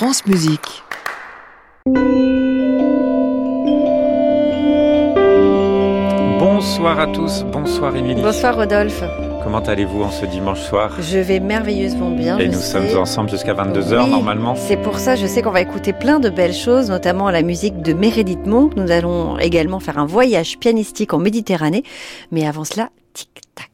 France Musique. Bonsoir à tous, bonsoir Émilie. Bonsoir Rodolphe. Comment allez-vous en ce dimanche soir? Je vais merveilleusement bien. Et je nous sais. sommes ensemble jusqu'à 22h Oui, normalement. C'est pour ça, je sais qu'on va écouter plein de belles choses, notamment la musique de Meredith Monk. Nous allons également faire un voyage pianistique en Méditerranée. Mais avant cela, tic-tac.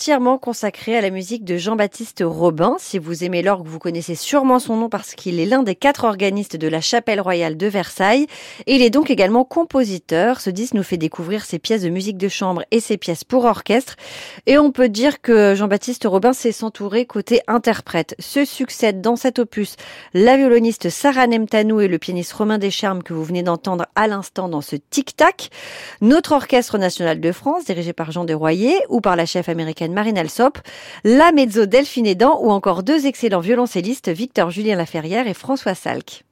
Entièrement consacré à la musique de Jean-Baptiste Robin. Si vous aimez l'orgue, vous connaissez sûrement son nom parce qu'il est l'un des quatre organistes de la Chapelle Royale de Versailles. Et il est donc également compositeur. Ce disque nous fait découvrir ses pièces de musique de chambre et ses pièces pour orchestre. Et on peut dire que Jean-Baptiste Robin sait s'entourer côté interprète. Se succèdent dans cet opus la violoniste Sarah Nemtanou et le pianiste Romain Descharmes que vous venez d'entendre à l'instant dans ce tic-tac. Notre orchestre national de France, dirigé par Jean Desroyer, ou par la chef américaine Marine Alsop, la mezzo Delphine Edan, ou encore deux excellents violoncellistes, Victor Julien Laferrière et François Salk.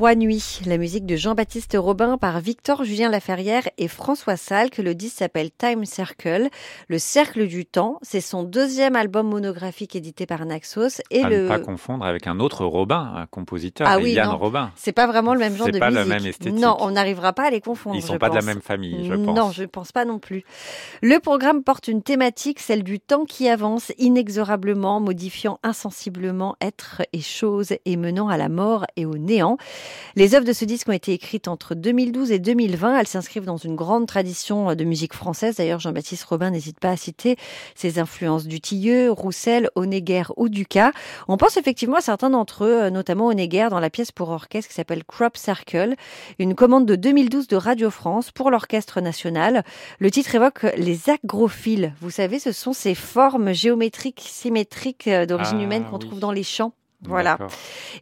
Trois nuits, la musique de Jean-Baptiste Robin par Victor Julien Laferrière et François Salk. Le disque s'appelle Time Circle, le cercle du temps. C'est son deuxième album monographique édité par Naxos. Et à le... ne pas confondre avec un autre Robin, un compositeur, ah oui, Yann Robin. C'est pas vraiment le même genre de pas musique. la même esthétique. Non, on n'arrivera pas à les confondre. Ils sont pas pense. de la même famille, je pense. Non, je pense pas non plus. Le programme porte une thématique, celle du temps qui avance inexorablement, modifiant insensiblement être et choses et menant à la mort et au néant. Les œuvres de ce disque ont été écrites entre 2012 et 2020. Elles s'inscrivent dans une grande tradition de musique française. D'ailleurs, Jean-Baptiste Robin n'hésite pas à citer ses influences du Tilleux, Roussel, Honegger ou Ducas. On pense effectivement à certains d'entre eux, notamment Honegger dans la pièce pour orchestre qui s'appelle Crop Circle, une commande de 2012 de Radio France pour l'Orchestre National. Le titre évoque les agrophiles. Vous savez, ce sont ces formes géométriques symétriques d'origine Ah, humaine qu'on oui. trouve dans les champs. Voilà.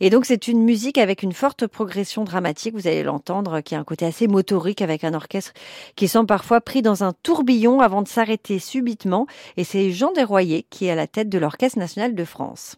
Et donc c'est une musique avec une forte progression dramatique, vous allez l'entendre, qui a un côté assez motorique avec un orchestre qui semble parfois pris dans un tourbillon avant de s'arrêter subitement. Et c'est Jean Desroyers qui est à la tête de l'Orchestre national de France.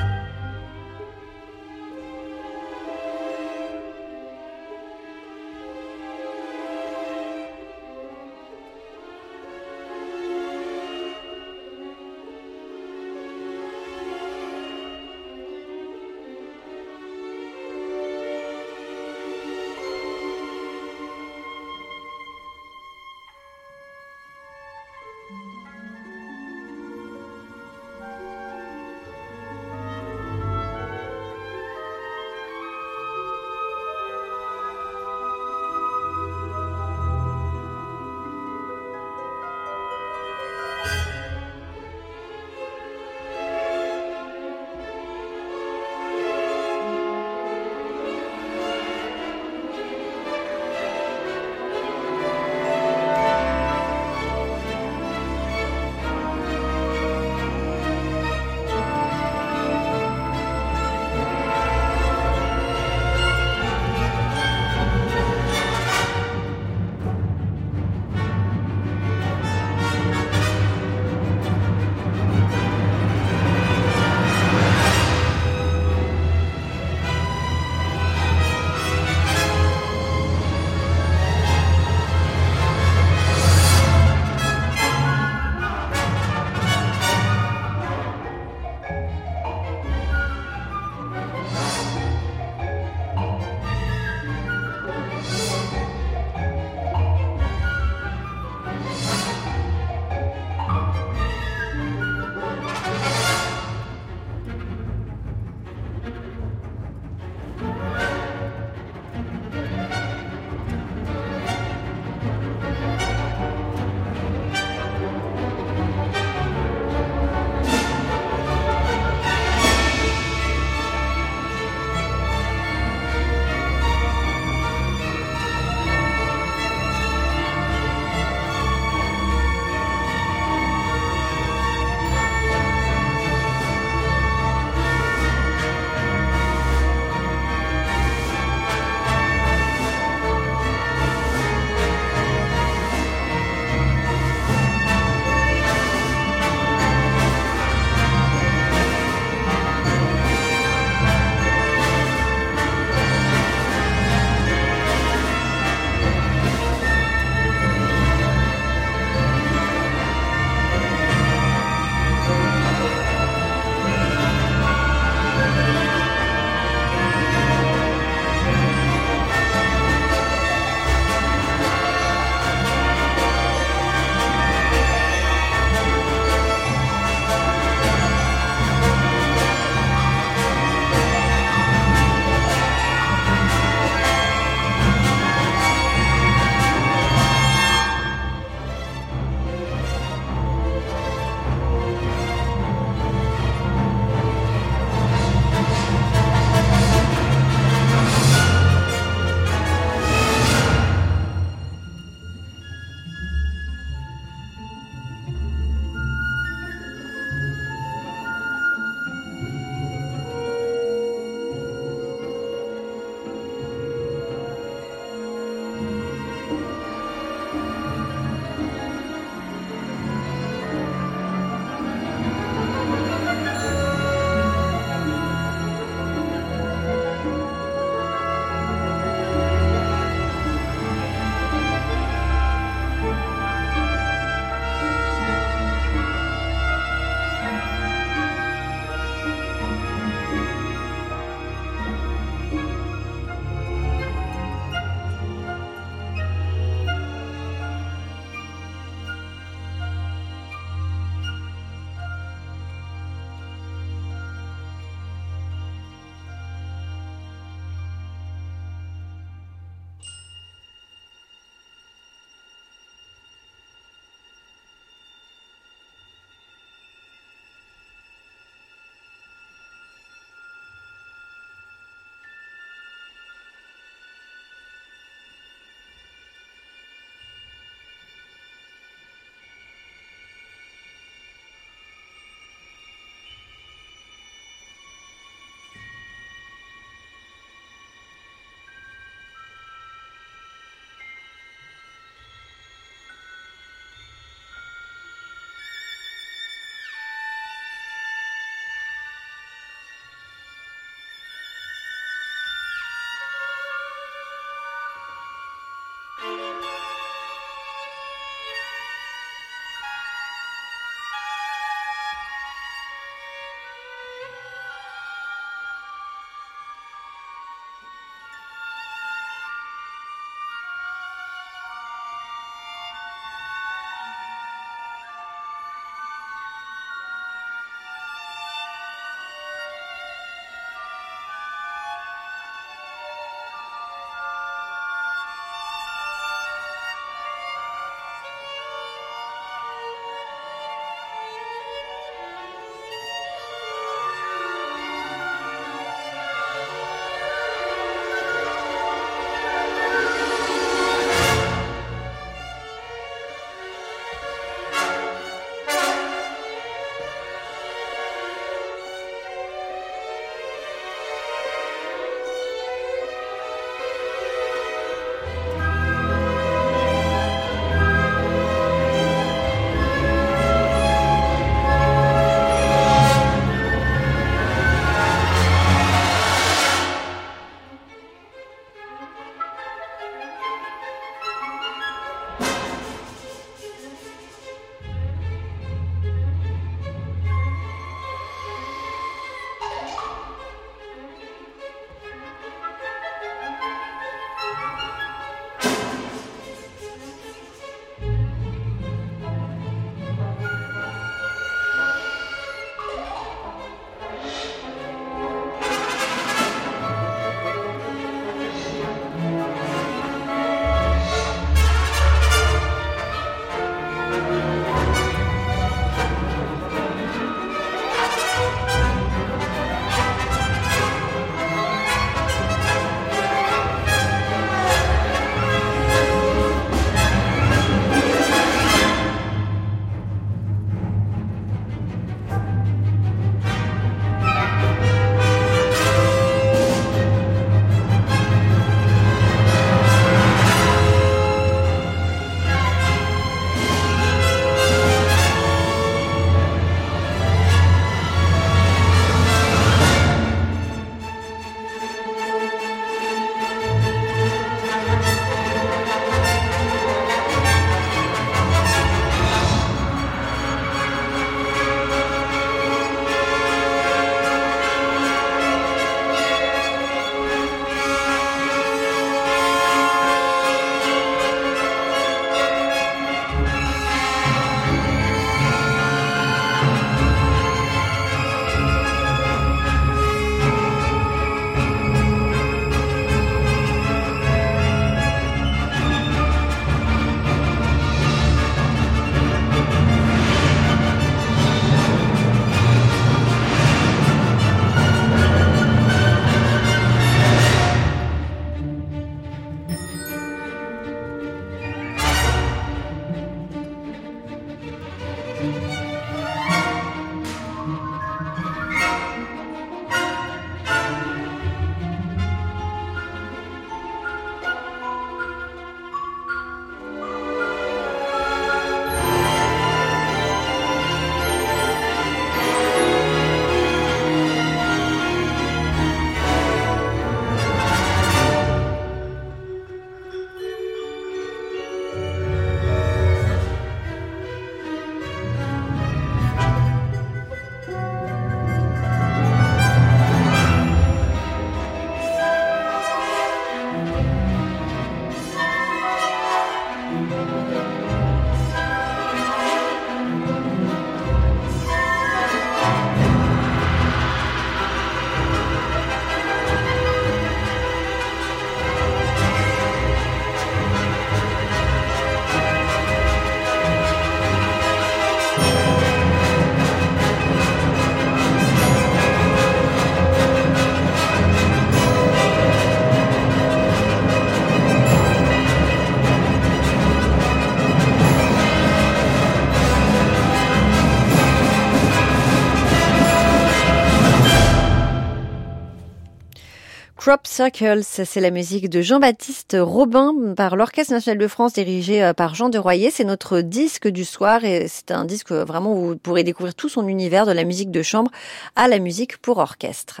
Circles, c'est la musique de Jean-Baptiste Robin par l'Orchestre national de France dirigé euh, par Jean de Royer. C'est notre disque du soir et c'est un disque vraiment où vous pourrez découvrir tout son univers de la musique de chambre à la musique pour orchestre.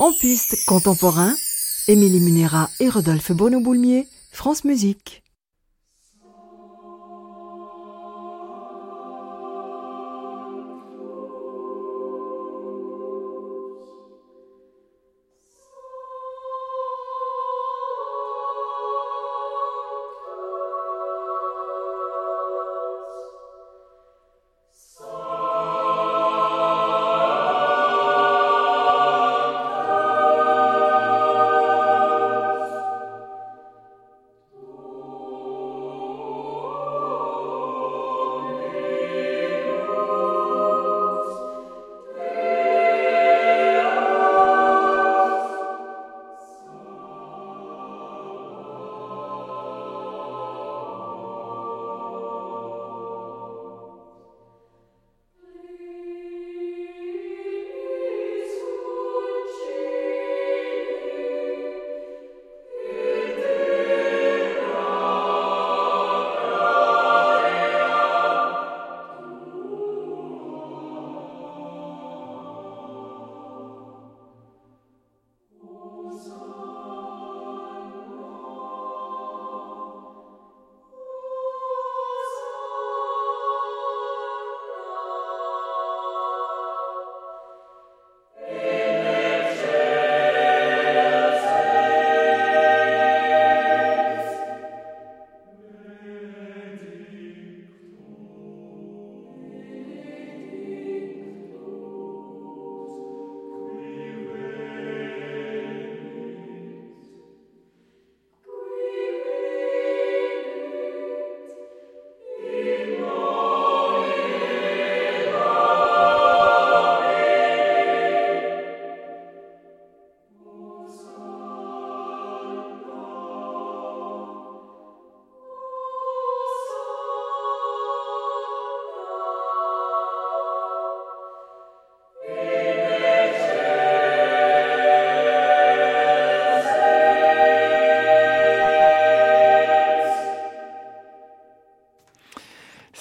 En piste contemporain, Émilie Munera et Rodolphe Bono-Boulmier, France Musique.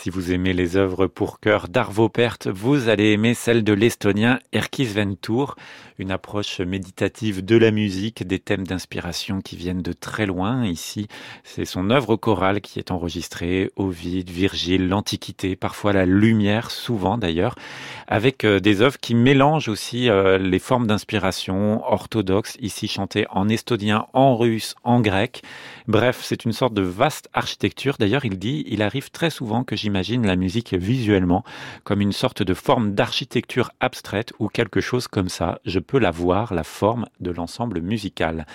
Si vous aimez les œuvres pour chœur d'Arvo Pärt, vous allez aimer celle de l'estonien Erkis Ventur, une approche méditative de la musique, des thèmes d'inspiration qui viennent de très loin. Ici, c'est son œuvre chorale qui est enregistrée, Ovide, Virgile, l'Antiquité, parfois la lumière, souvent d'ailleurs, avec euh, des œuvres qui mélangent aussi euh, les formes d'inspiration orthodoxes, ici chantées en estonien, en russe, en grec. Bref, c'est une sorte de vaste architecture. D'ailleurs, il dit, il arrive très souvent que j'imagine Imagine la musique visuellement comme une sorte de forme d'architecture abstraite ou quelque chose comme ça. Je peux la voir, la forme de l'ensemble musical.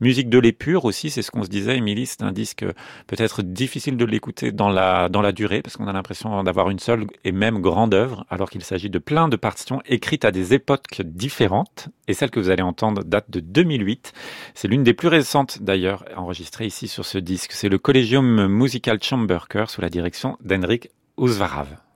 Musique de l'épure aussi, c'est ce qu'on se disait, Émilie, c'est un disque peut-être difficile de l'écouter dans la, dans la durée parce qu'on a l'impression d'avoir une seule et même grande œuvre alors qu'il s'agit de plein de partitions écrites à des époques différentes. Et celle que vous allez entendre date de 2008. C'est l'une des plus récentes d'ailleurs enregistrée ici sur ce disque. C'est le Collegium Musical Chamber sous la direction d'Henrik C'est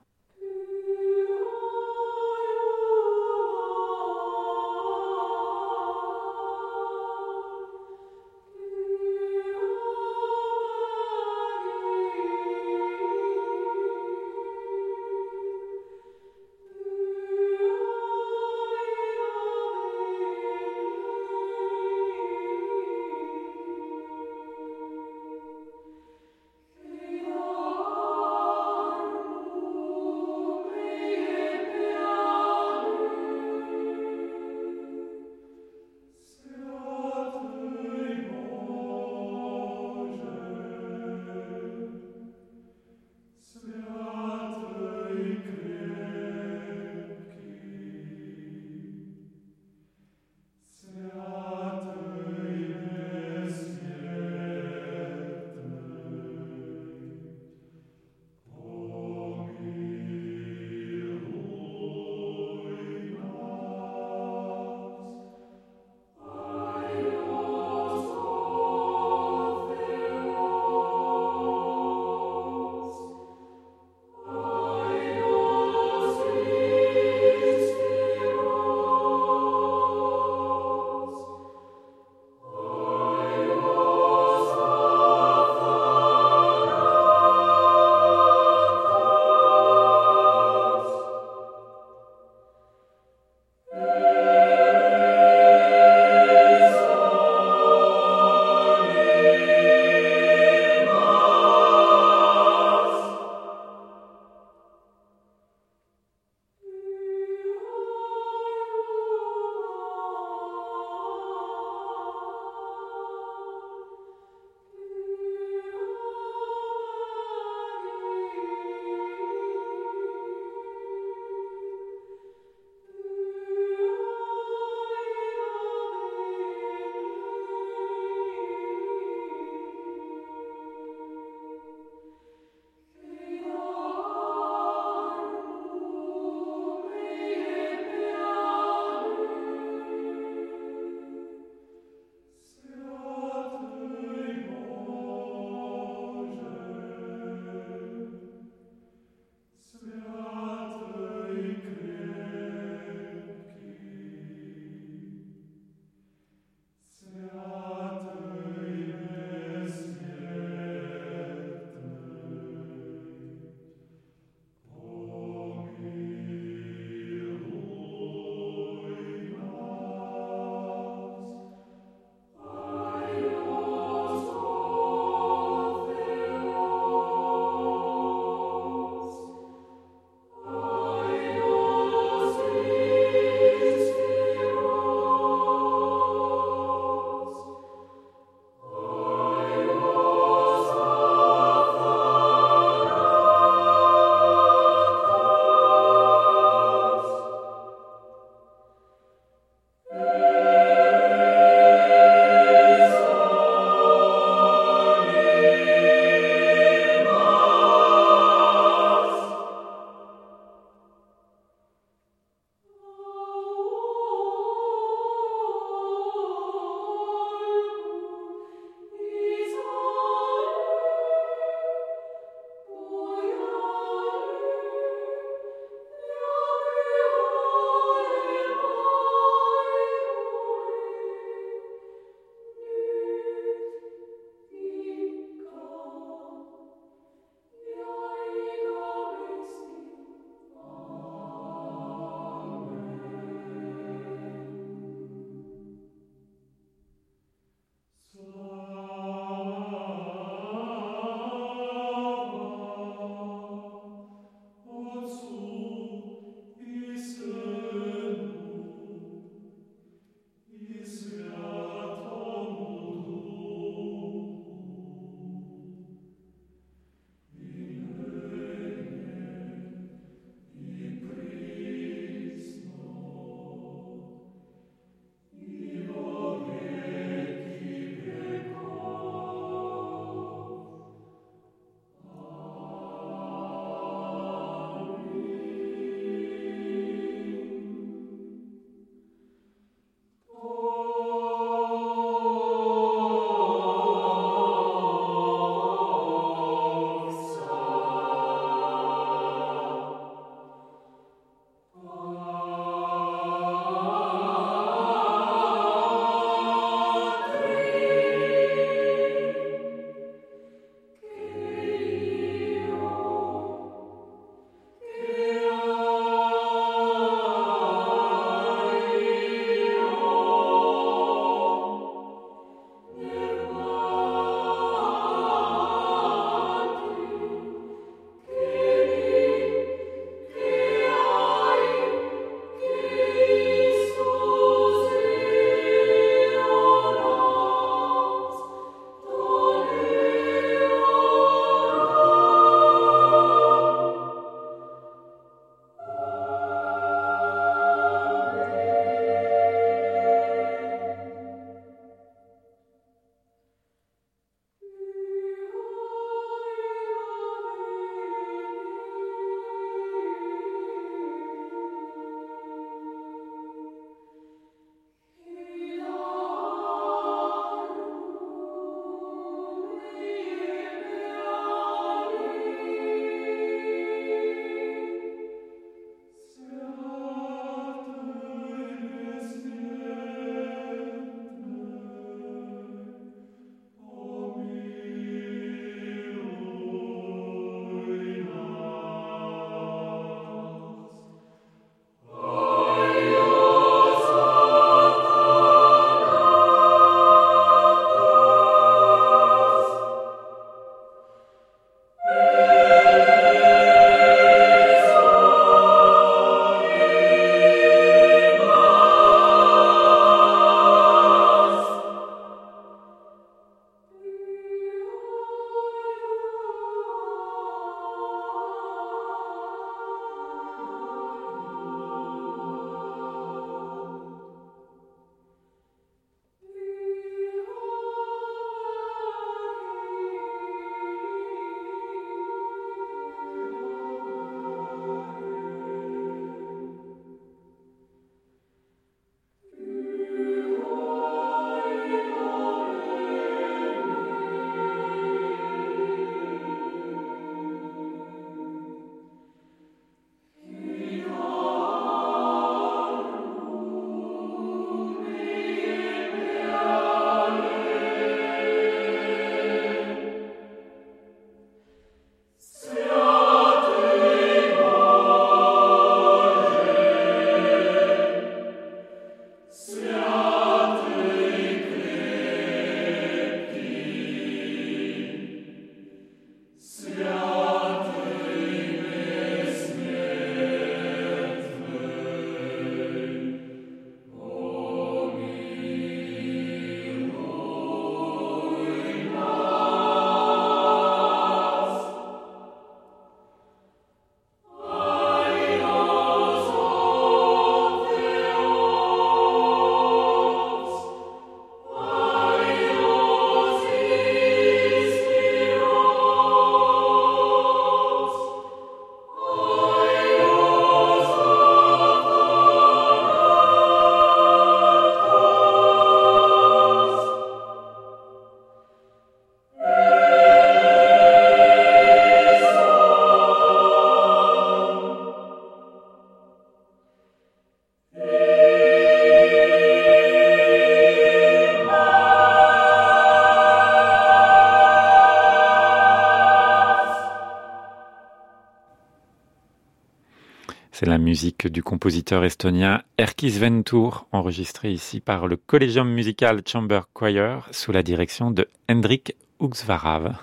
musique du compositeur estonien Erkis Ventur, enregistrée ici par le Collegium Musical Chamber Choir sous la direction de Hendrik Uxvarav.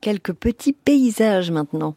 Quelques petits paysages maintenant.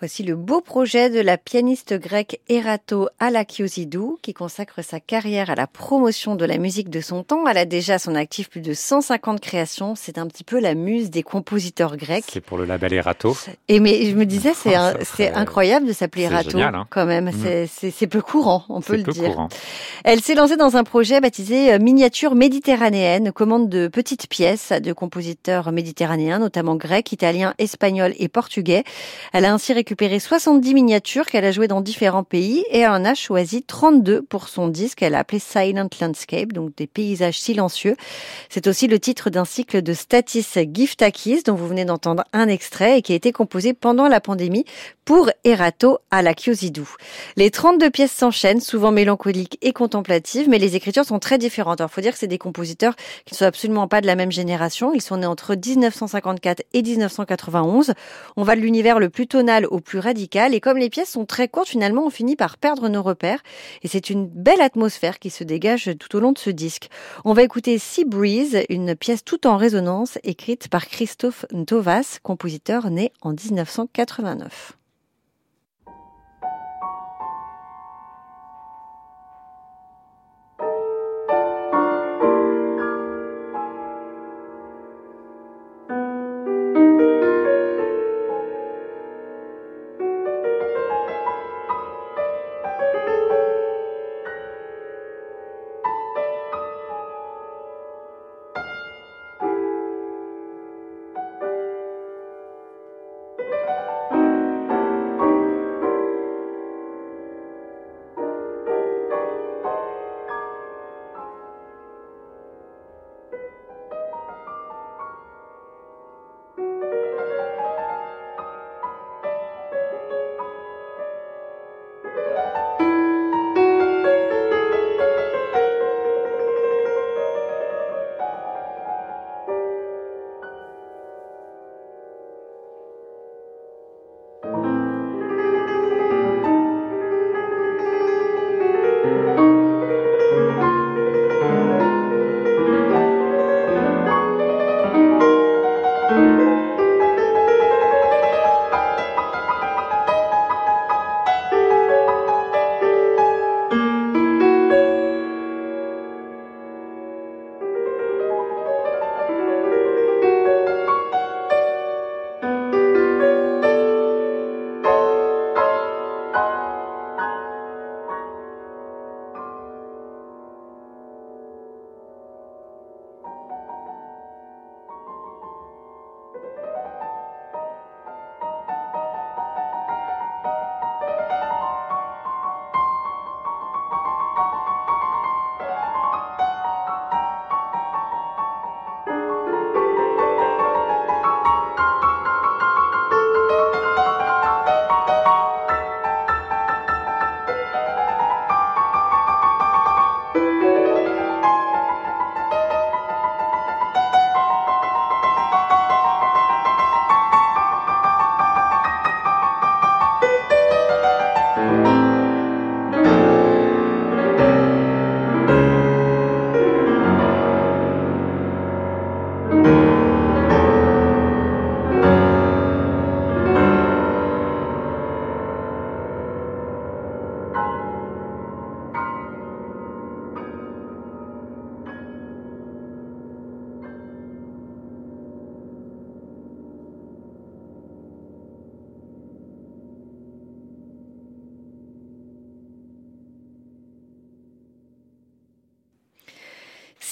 Voici le beau projet de la pianiste grecque Erato Alakiosidou qui consacre sa carrière à la promotion de la musique de son temps. Elle a déjà à son actif plus de 150 créations. C'est un petit peu la muse des compositeurs grecs. C'est pour le label Erato. Et mais je me disais, c'est incroyable de s'appeler Erato hein. quand même. Mm. C'est peu courant, on peut le peu dire. Courant. Elle s'est lancée dans un projet baptisé euh, Miniature méditerranéenne, commande de petites pièces de compositeurs méditerranéens, notamment grecs, italiens, espagnols et portugais. Elle a ainsi récupéré 70 miniatures qu'elle a jouées dans différents pays et en a choisi 32 pour son disque. qu'elle a appelé Silent Landscape, donc des paysages silencieux. C'est aussi le titre d'un cycle de Statis Giftakis dont vous venez d'entendre un extrait et qui a été composé pendant la pandémie pour Erato à la Kyosidou. Les 32 pièces s'enchaînent, souvent mélancoliques et contemplatives, mais les écritures sont très différentes. Alors, faut dire que c'est des compositeurs qui ne sont absolument pas de la même génération. Ils sont nés entre 1954 et 1991. On va de l'univers le plus tonal au plus radical et comme les pièces sont très courtes, finalement, on finit par perdre nos repères. Et c'est une belle atmosphère qui se dégage tout au long de ce disque. On va écouter Sea Breeze, une pièce tout en résonance écrite par Christophe Ntovas, compositeur né en 1989.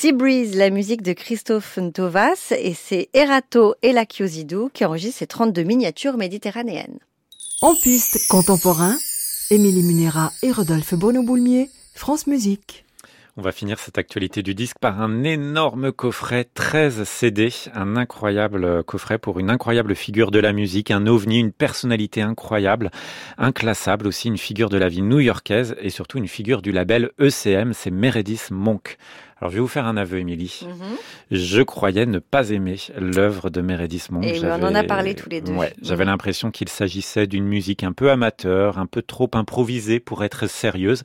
Sea Breeze, la musique de Christophe Ntovas, et c'est Erato et la Kyosidou qui enregistrent ces 32 miniatures méditerranéennes. En piste contemporain, Émilie Munera et Rodolphe Bono-Boulmier, France Musique. On va finir cette actualité du disque par un énorme coffret 13 CD, un incroyable coffret pour une incroyable figure de la musique, un ovni, une personnalité incroyable, inclassable aussi, une figure de la vie new-yorkaise et surtout une figure du label ECM, c'est Meredith Monk. Alors, je vais vous faire un aveu, Émilie. Mhm. Je croyais ne pas aimer l'œuvre de Meredith Monk. Et on en a J'avais- parlé tous les deux. Ouais, j'avais Mhm. l'impression qu'il s'agissait d'une musique un peu amateur, un peu trop improvisée pour être sérieuse.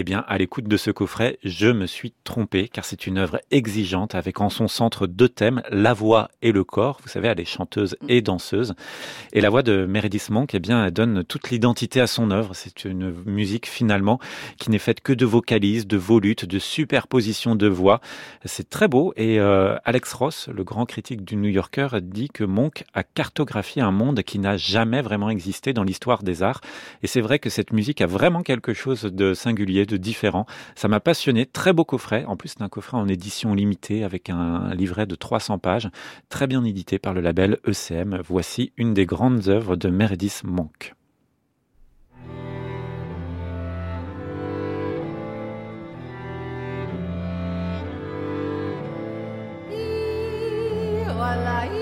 Eh bien, à l'écoute de ce coffret, je me suis trompé, car c'est une œuvre exigeante avec en son centre deux thèmes, la voix et le corps. Vous savez, elle est chanteuse et danseuse. Et la voix de Meredith Monk, eh bien, elle donne toute l'identité à son œuvre. C'est une musique finalement qui n'est faite que de vocalises, de volutes, de superpositions de voix. C'est très beau. Et euh, Alex Ross, le grand critique du New Yorker, dit que Monk a cartographié un monde qui n'a jamais vraiment existé dans l'histoire des arts. Et c'est vrai que cette musique a vraiment quelque chose de singulier, de différent. Ça m'a passionné. Très beau coffret. En plus, c'est un coffret en édition limitée avec un livret de 300 pages, très bien édité par le label ECM. Voici une des grandes œuvres de Meredith Monk. Got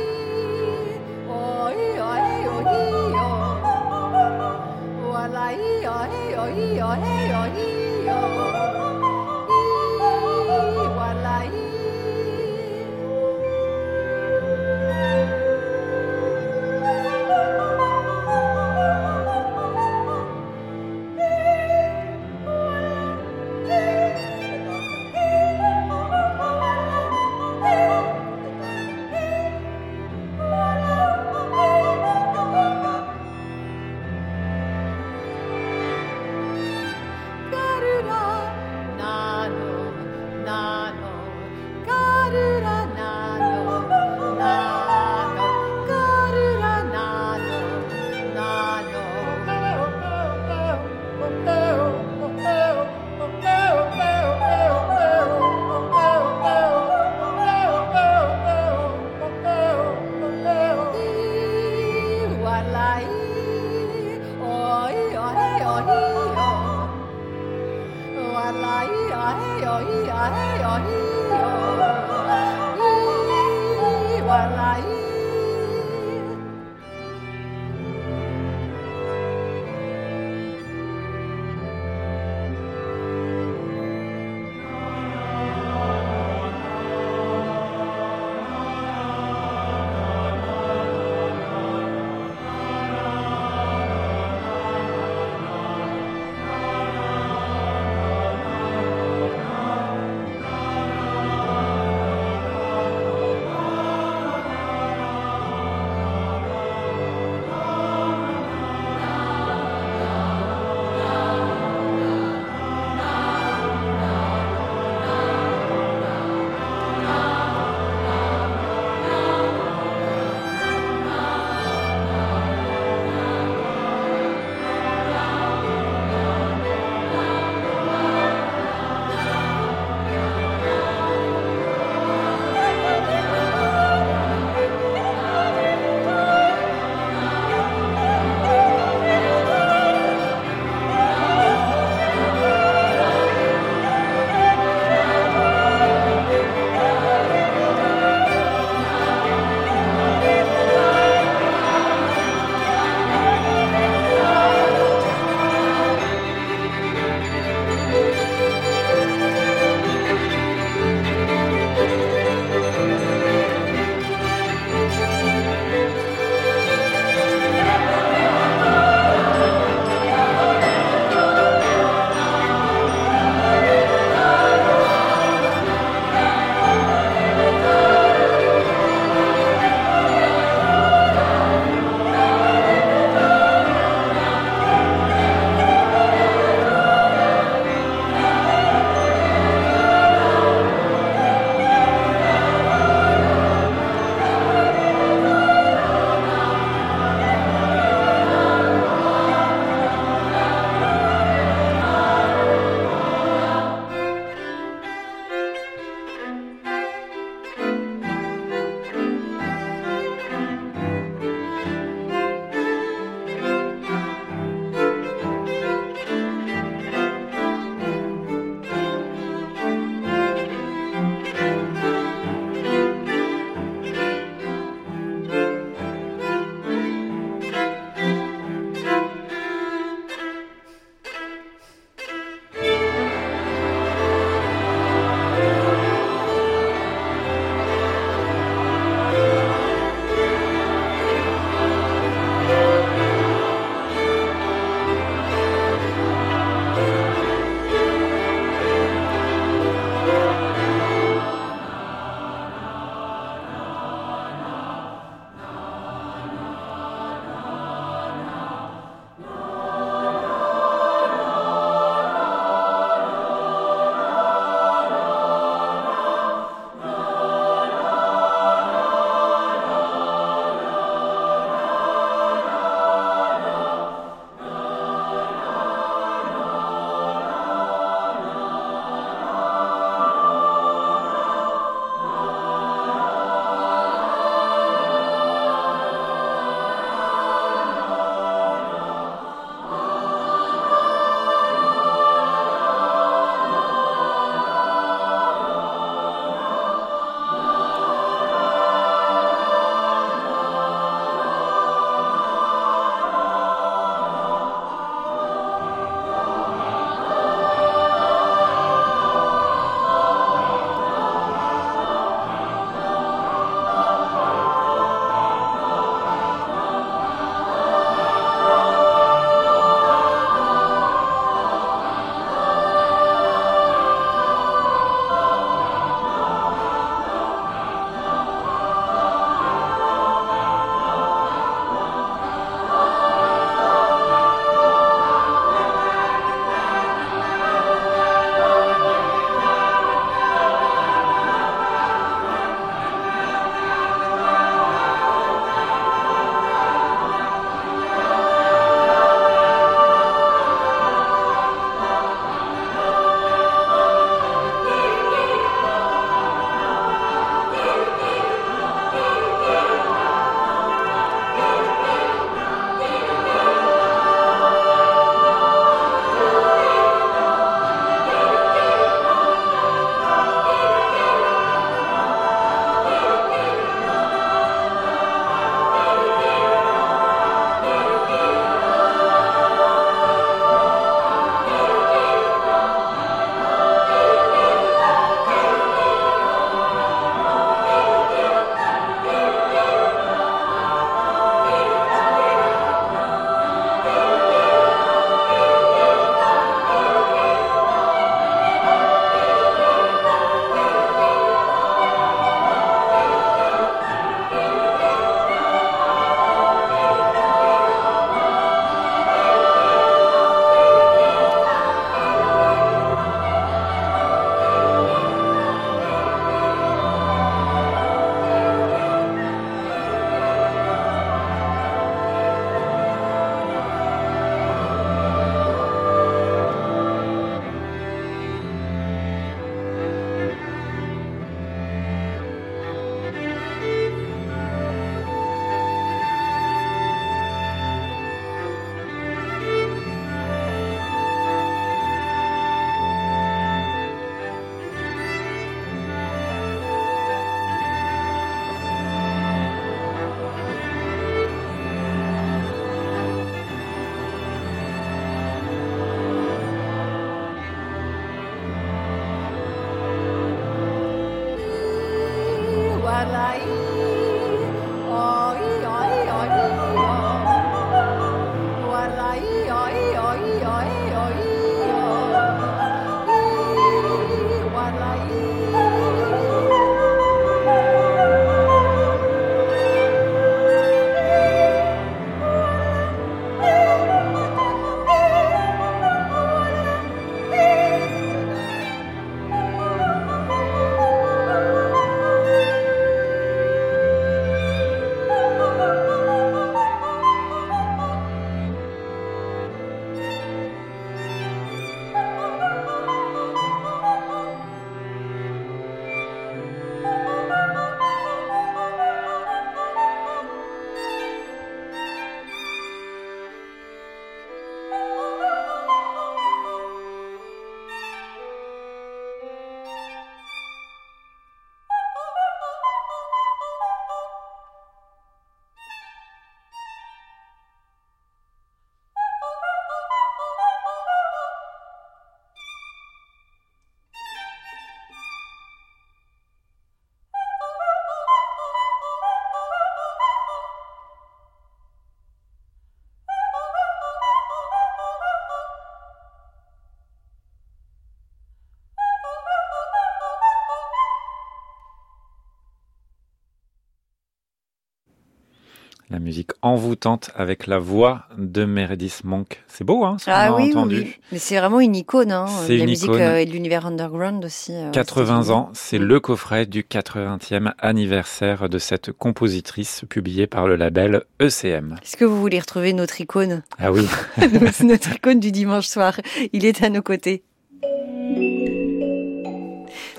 La musique envoûtante avec la voix de Meredith Monk. C'est beau, hein, ce Ah qu'on oui, oui, entendu. oui. Mais c'est vraiment une icône, hein, la une musique icône. euh, et de l'univers underground aussi. euh, aux 80 États-Unis. ans, c'est le coffret du 80e anniversaire de cette compositrice publié par le label ECM. Est-ce que vous voulez retrouver notre icône? Ah oui, Notre icône du dimanche soir. Il est à nos côtés.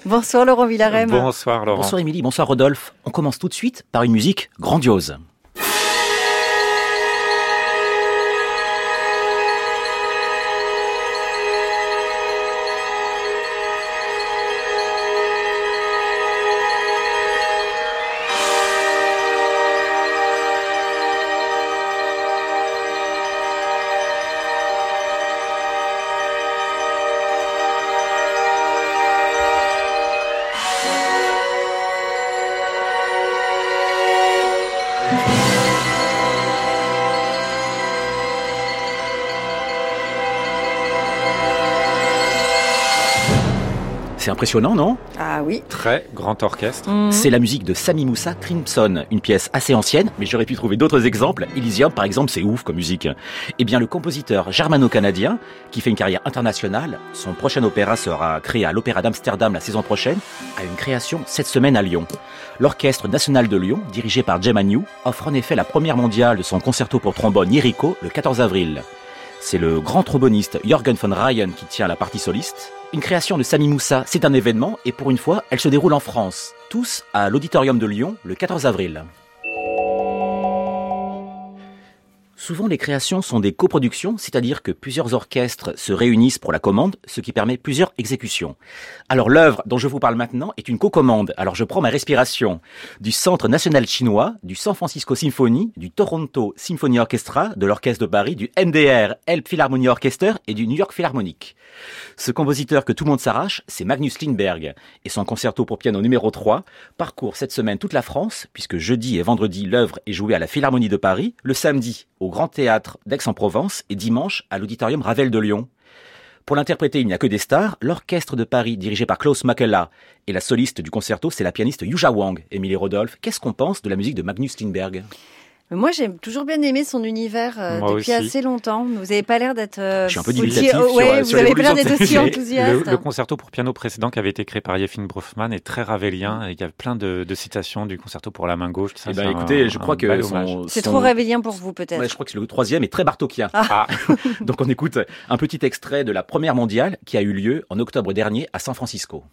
Bonsoir Laurent Villarem. bonsoir Laurent. Bonsoir Émilie, bonsoir Rodolphe. On commence tout de suite par une musique grandiose. Impressionnant, non Ah oui. Très grand orchestre. Mhm. C'est la musique de Sami Moussa Crimson, une pièce assez ancienne, mais j'aurais pu trouver d'autres exemples. Elysium, par exemple, c'est ouf comme musique. Eh bien, le compositeur germano-canadien, qui fait une carrière internationale, son prochain opéra sera créé à l'Opéra d'Amsterdam la saison prochaine, a une création cette semaine à Lyon. L'Orchestre national de Lyon, dirigé par Jem Agnew, offre en effet la première mondiale de son concerto pour trombone Yericho le 14 avril. C'est le grand tromboniste Jürgen von Ryan qui tient la partie soliste. Une création de Sami Moussa, c'est un événement et pour une fois, elle se déroule en France, tous à l'Auditorium de Lyon le 14 avril. Souvent, les créations sont des coproductions, c'est-à-dire que plusieurs orchestres se réunissent pour la commande, ce qui permet plusieurs exécutions. Alors, l'œuvre dont je vous parle maintenant est une co-commande. Alors, je prends ma respiration du Centre national chinois, du San Francisco Symphony, du Toronto Symphony Orchestra, de l'Orchestre de Paris, du NDR Help Philharmonia Orchestra et du New York Philharmonic. Ce compositeur que tout le monde s'arrache, c'est Magnus Lindberg. Et son concerto pour piano numéro 3 parcourt cette semaine toute la France, puisque jeudi et vendredi, l'œuvre est jouée à la Philharmonie de Paris, le samedi au Grand Théâtre d'Aix-en-Provence et dimanche à l'Auditorium Ravel de Lyon. Pour l'interpréter, il n'y a que des stars. L'orchestre de Paris, dirigé par Klaus Makela, et la soliste du concerto, c'est la pianiste Yuja Wang. Émilie Rodolphe, qu'est-ce qu'on pense de la musique de Magnus Lindberg Mais Moi, j'ai toujours bien aimé son univers euh, depuis aussi. assez longtemps. Vous n'avez pas l'air d'être. euh, Je suis un peu aussi- dubitatif sur- ouais, sur vous avez pas l'air d'être aussi enthousiaste. Le, le concerto pour piano précédent qui avait été créé par Yefim Brofman est très ravelien et il y a plein de, de citations du concerto pour la main gauche. Ça, c'est écoutez, un- je crois que son-. C'est son- trop réveillant pour vous, peut-être. Ouais, je crois que le troisième est très bartokien. Ah, Donc on écoute un petit extrait de la première mondiale qui a eu lieu en octobre dernier à San Francisco.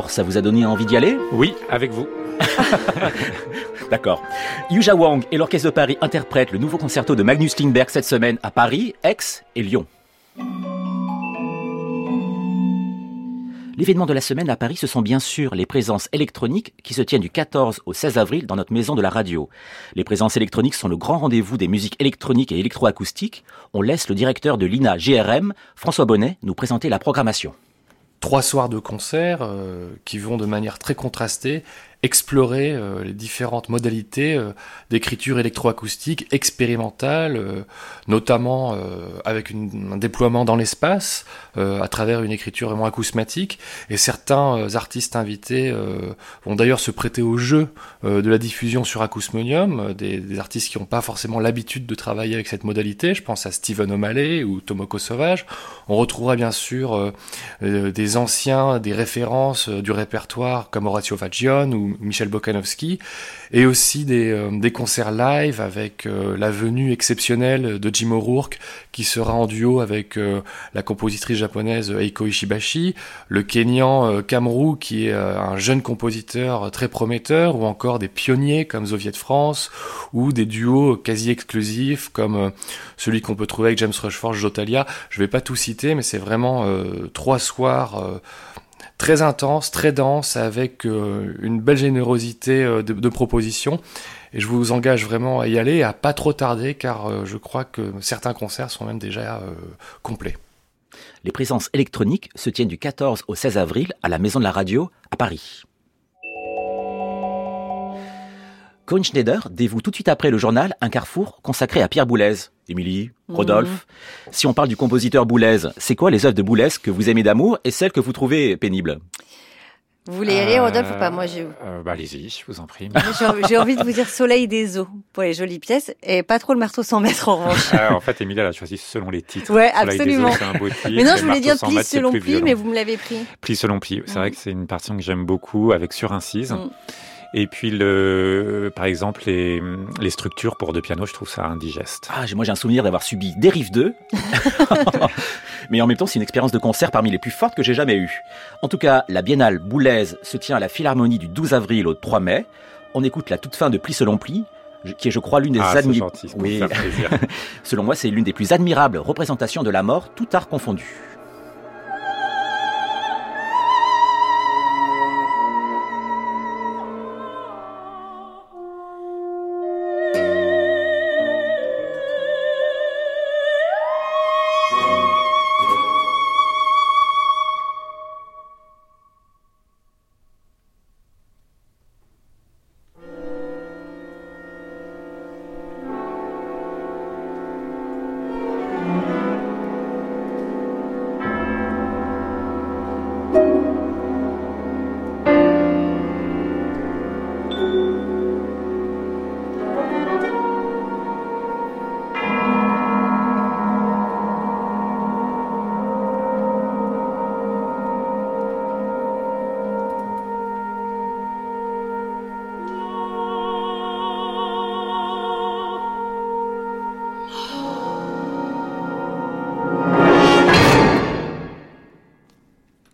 Alors, ça vous a donné envie d'y aller? Oui, avec vous. D'accord. Yuja Wang et l'Orchestre de Paris interprètent le nouveau concerto de Magnus Lindberg cette semaine à Paris, Aix et Lyon. L'événement de la semaine à Paris, ce sont bien sûr les présences électroniques qui se tiennent du 14 au 16 avril dans notre maison de la radio. Les présences électroniques sont le grand rendez-vous des musiques électroniques et électroacoustiques. On laisse le directeur de l'INA GRM, François Bonnet, nous présenter la programmation. Trois soirs de concerts euh, qui vont de manière très contrastée explorer euh, les différentes modalités euh, d'écriture électroacoustique expérimentale, euh, notamment euh, avec une- un déploiement dans l'espace euh, à travers une écriture vraiment acousmatique. Et certains artistes invités vont d'ailleurs se prêter au jeu de la diffusion sur Acousmonium, des, des artistes qui n'ont pas forcément l'habitude de travailler avec cette modalité. Je pense à Steven O'Malley ou Tomoko Sauvage. On retrouvera bien sûr des anciens, des références du répertoire comme Horacio Fagion ou Michel Bokanowski, et aussi des, euh, des concerts live avec euh, la venue exceptionnelle de Jim O'Rourke, qui sera en duo avec la compositrice japonaise Eiko Ishibashi, le Kenyan Kamru, qui est un jeune compositeur très prometteur, ou encore des pionniers comme Zoviet France, ou des duos quasi exclusifs comme celui qu'on peut trouver avec James Rushford, Jotalia. Je vais pas tout citer, mais c'est vraiment trois soirs très intense, très dense, avec euh, une belle générosité euh, de, propositions. Et je vous engage vraiment à y aller, à pas trop tarder, car euh, je crois que certains concerts sont même déjà complets. Les présences électroniques se tiennent du 14 au 16 avril à la Maison de la Radio à Paris. Cohen Schneider dévoue tout de suite après le journal un carrefour consacré à Pierre Boulez. Émilie, Rodolphe, mhm. si on parle du compositeur Boulez, c'est quoi les œuvres de Boulez que vous aimez d'amour et celles que vous trouvez pénibles? Vous voulez y aller, Rodolphe, ou pas? Moi, j'ai. Euh, bah, allez-y, je vous en prie. j'ai envie de vous dire Soleil des eaux pour les jolies pièces et pas trop le marteau sans mètres en revanche. Euh, en fait, Émilie, elle a choisi selon les titres. Ouais, absolument. un beau titre, mais non, je voulais dire pli selon pli, mais vous me l'avez pris. Pli selon pli. C'est vrai que c'est une partition que j'aime beaucoup avec sur-incise. Mm. Et puis, le, par exemple, les, les structures pour deux pianos, je trouve ça indigeste. Ah, moi j'ai un souvenir d'avoir subi Dérive 2. Mais en même temps, c'est une expérience de concert parmi les plus fortes que j'ai jamais eues. En tout cas, la Biennale Boulaise se tient à la Philharmonie du 12 avril au 3 mai. On écoute la toute fin de Pli selon Pli, qui est, je crois, l'une des ah. Oui. Selon moi, c'est l'une des plus admirables représentations de la mort, tout art confondu.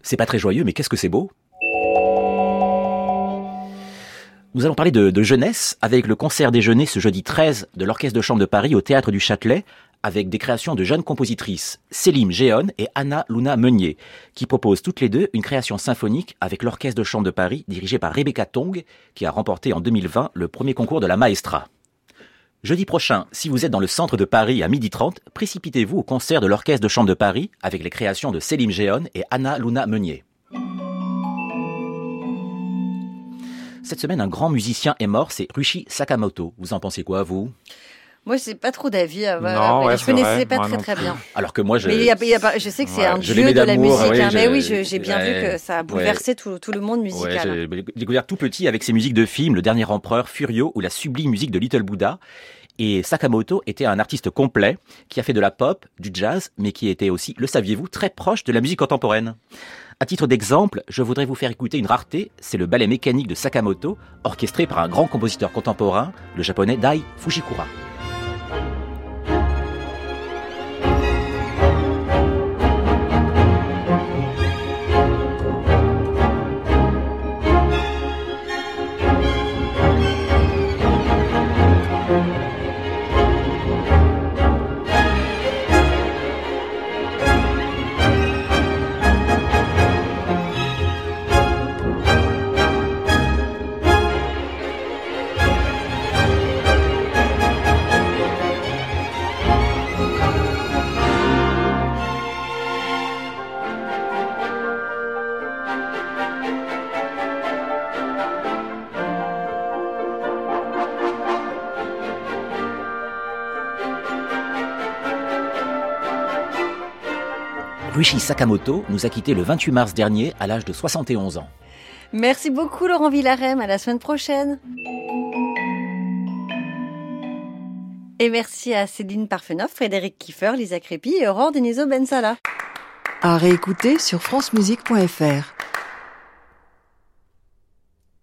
C'est pas très joyeux, mais qu'est-ce que c'est beau? Nous allons parler de, jeunesse avec le concert déjeuner ce jeudi 13 de l'Orchestre de Chambre de Paris au Théâtre du Châtelet avec des créations de jeunes compositrices, Célim Géon et Anna Luna Meunier, qui proposent toutes les deux une création symphonique avec l'Orchestre de Chambre de Paris dirigé par Rebecca Tong, qui a remporté en 2020 le premier concours de la Maestra. Jeudi prochain, si vous êtes dans le centre de Paris à 12h30, précipitez-vous au concert de l'Orchestre de Chambre de Paris avec les créations de Célim Géon et Anna Luna Meunier. Cette semaine, un grand musicien est mort, c'est Rushi Sakamoto. Vous en pensez quoi, vous? Moi, je n'ai pas trop d'avis. Euh, ouais, je connaissais pas très très bien. Alors que moi, je. Mais je sais que c'est un dieu de la musique. Oui, hein, mais oui, j'ai bien vu que ça a bouleversé tout, tout, le monde musical. j'ai découvert tout petit avec ses musiques de films, Le Dernier Empereur, Furio ou la sublime musique de Little Buddha. Et Sakamoto était un artiste complet qui a fait de la pop, du jazz, mais qui était aussi, le saviez-vous, très proche de la musique contemporaine. À titre d'exemple, je voudrais vous faire écouter une rareté, c'est le ballet mécanique de Sakamoto, orchestré par un grand compositeur contemporain, le japonais Dai Fujikura. Ruichi Sakamoto nous a quittés le 28 mars dernier à l'âge de 71 ans. Merci beaucoup Laurent Villarem, à la semaine prochaine. Et merci à Céline Parfenoff, Frédéric Kiefer, Lisa Crépy et Aurore Deniso Bensala. À réécouter sur francemusique.fr.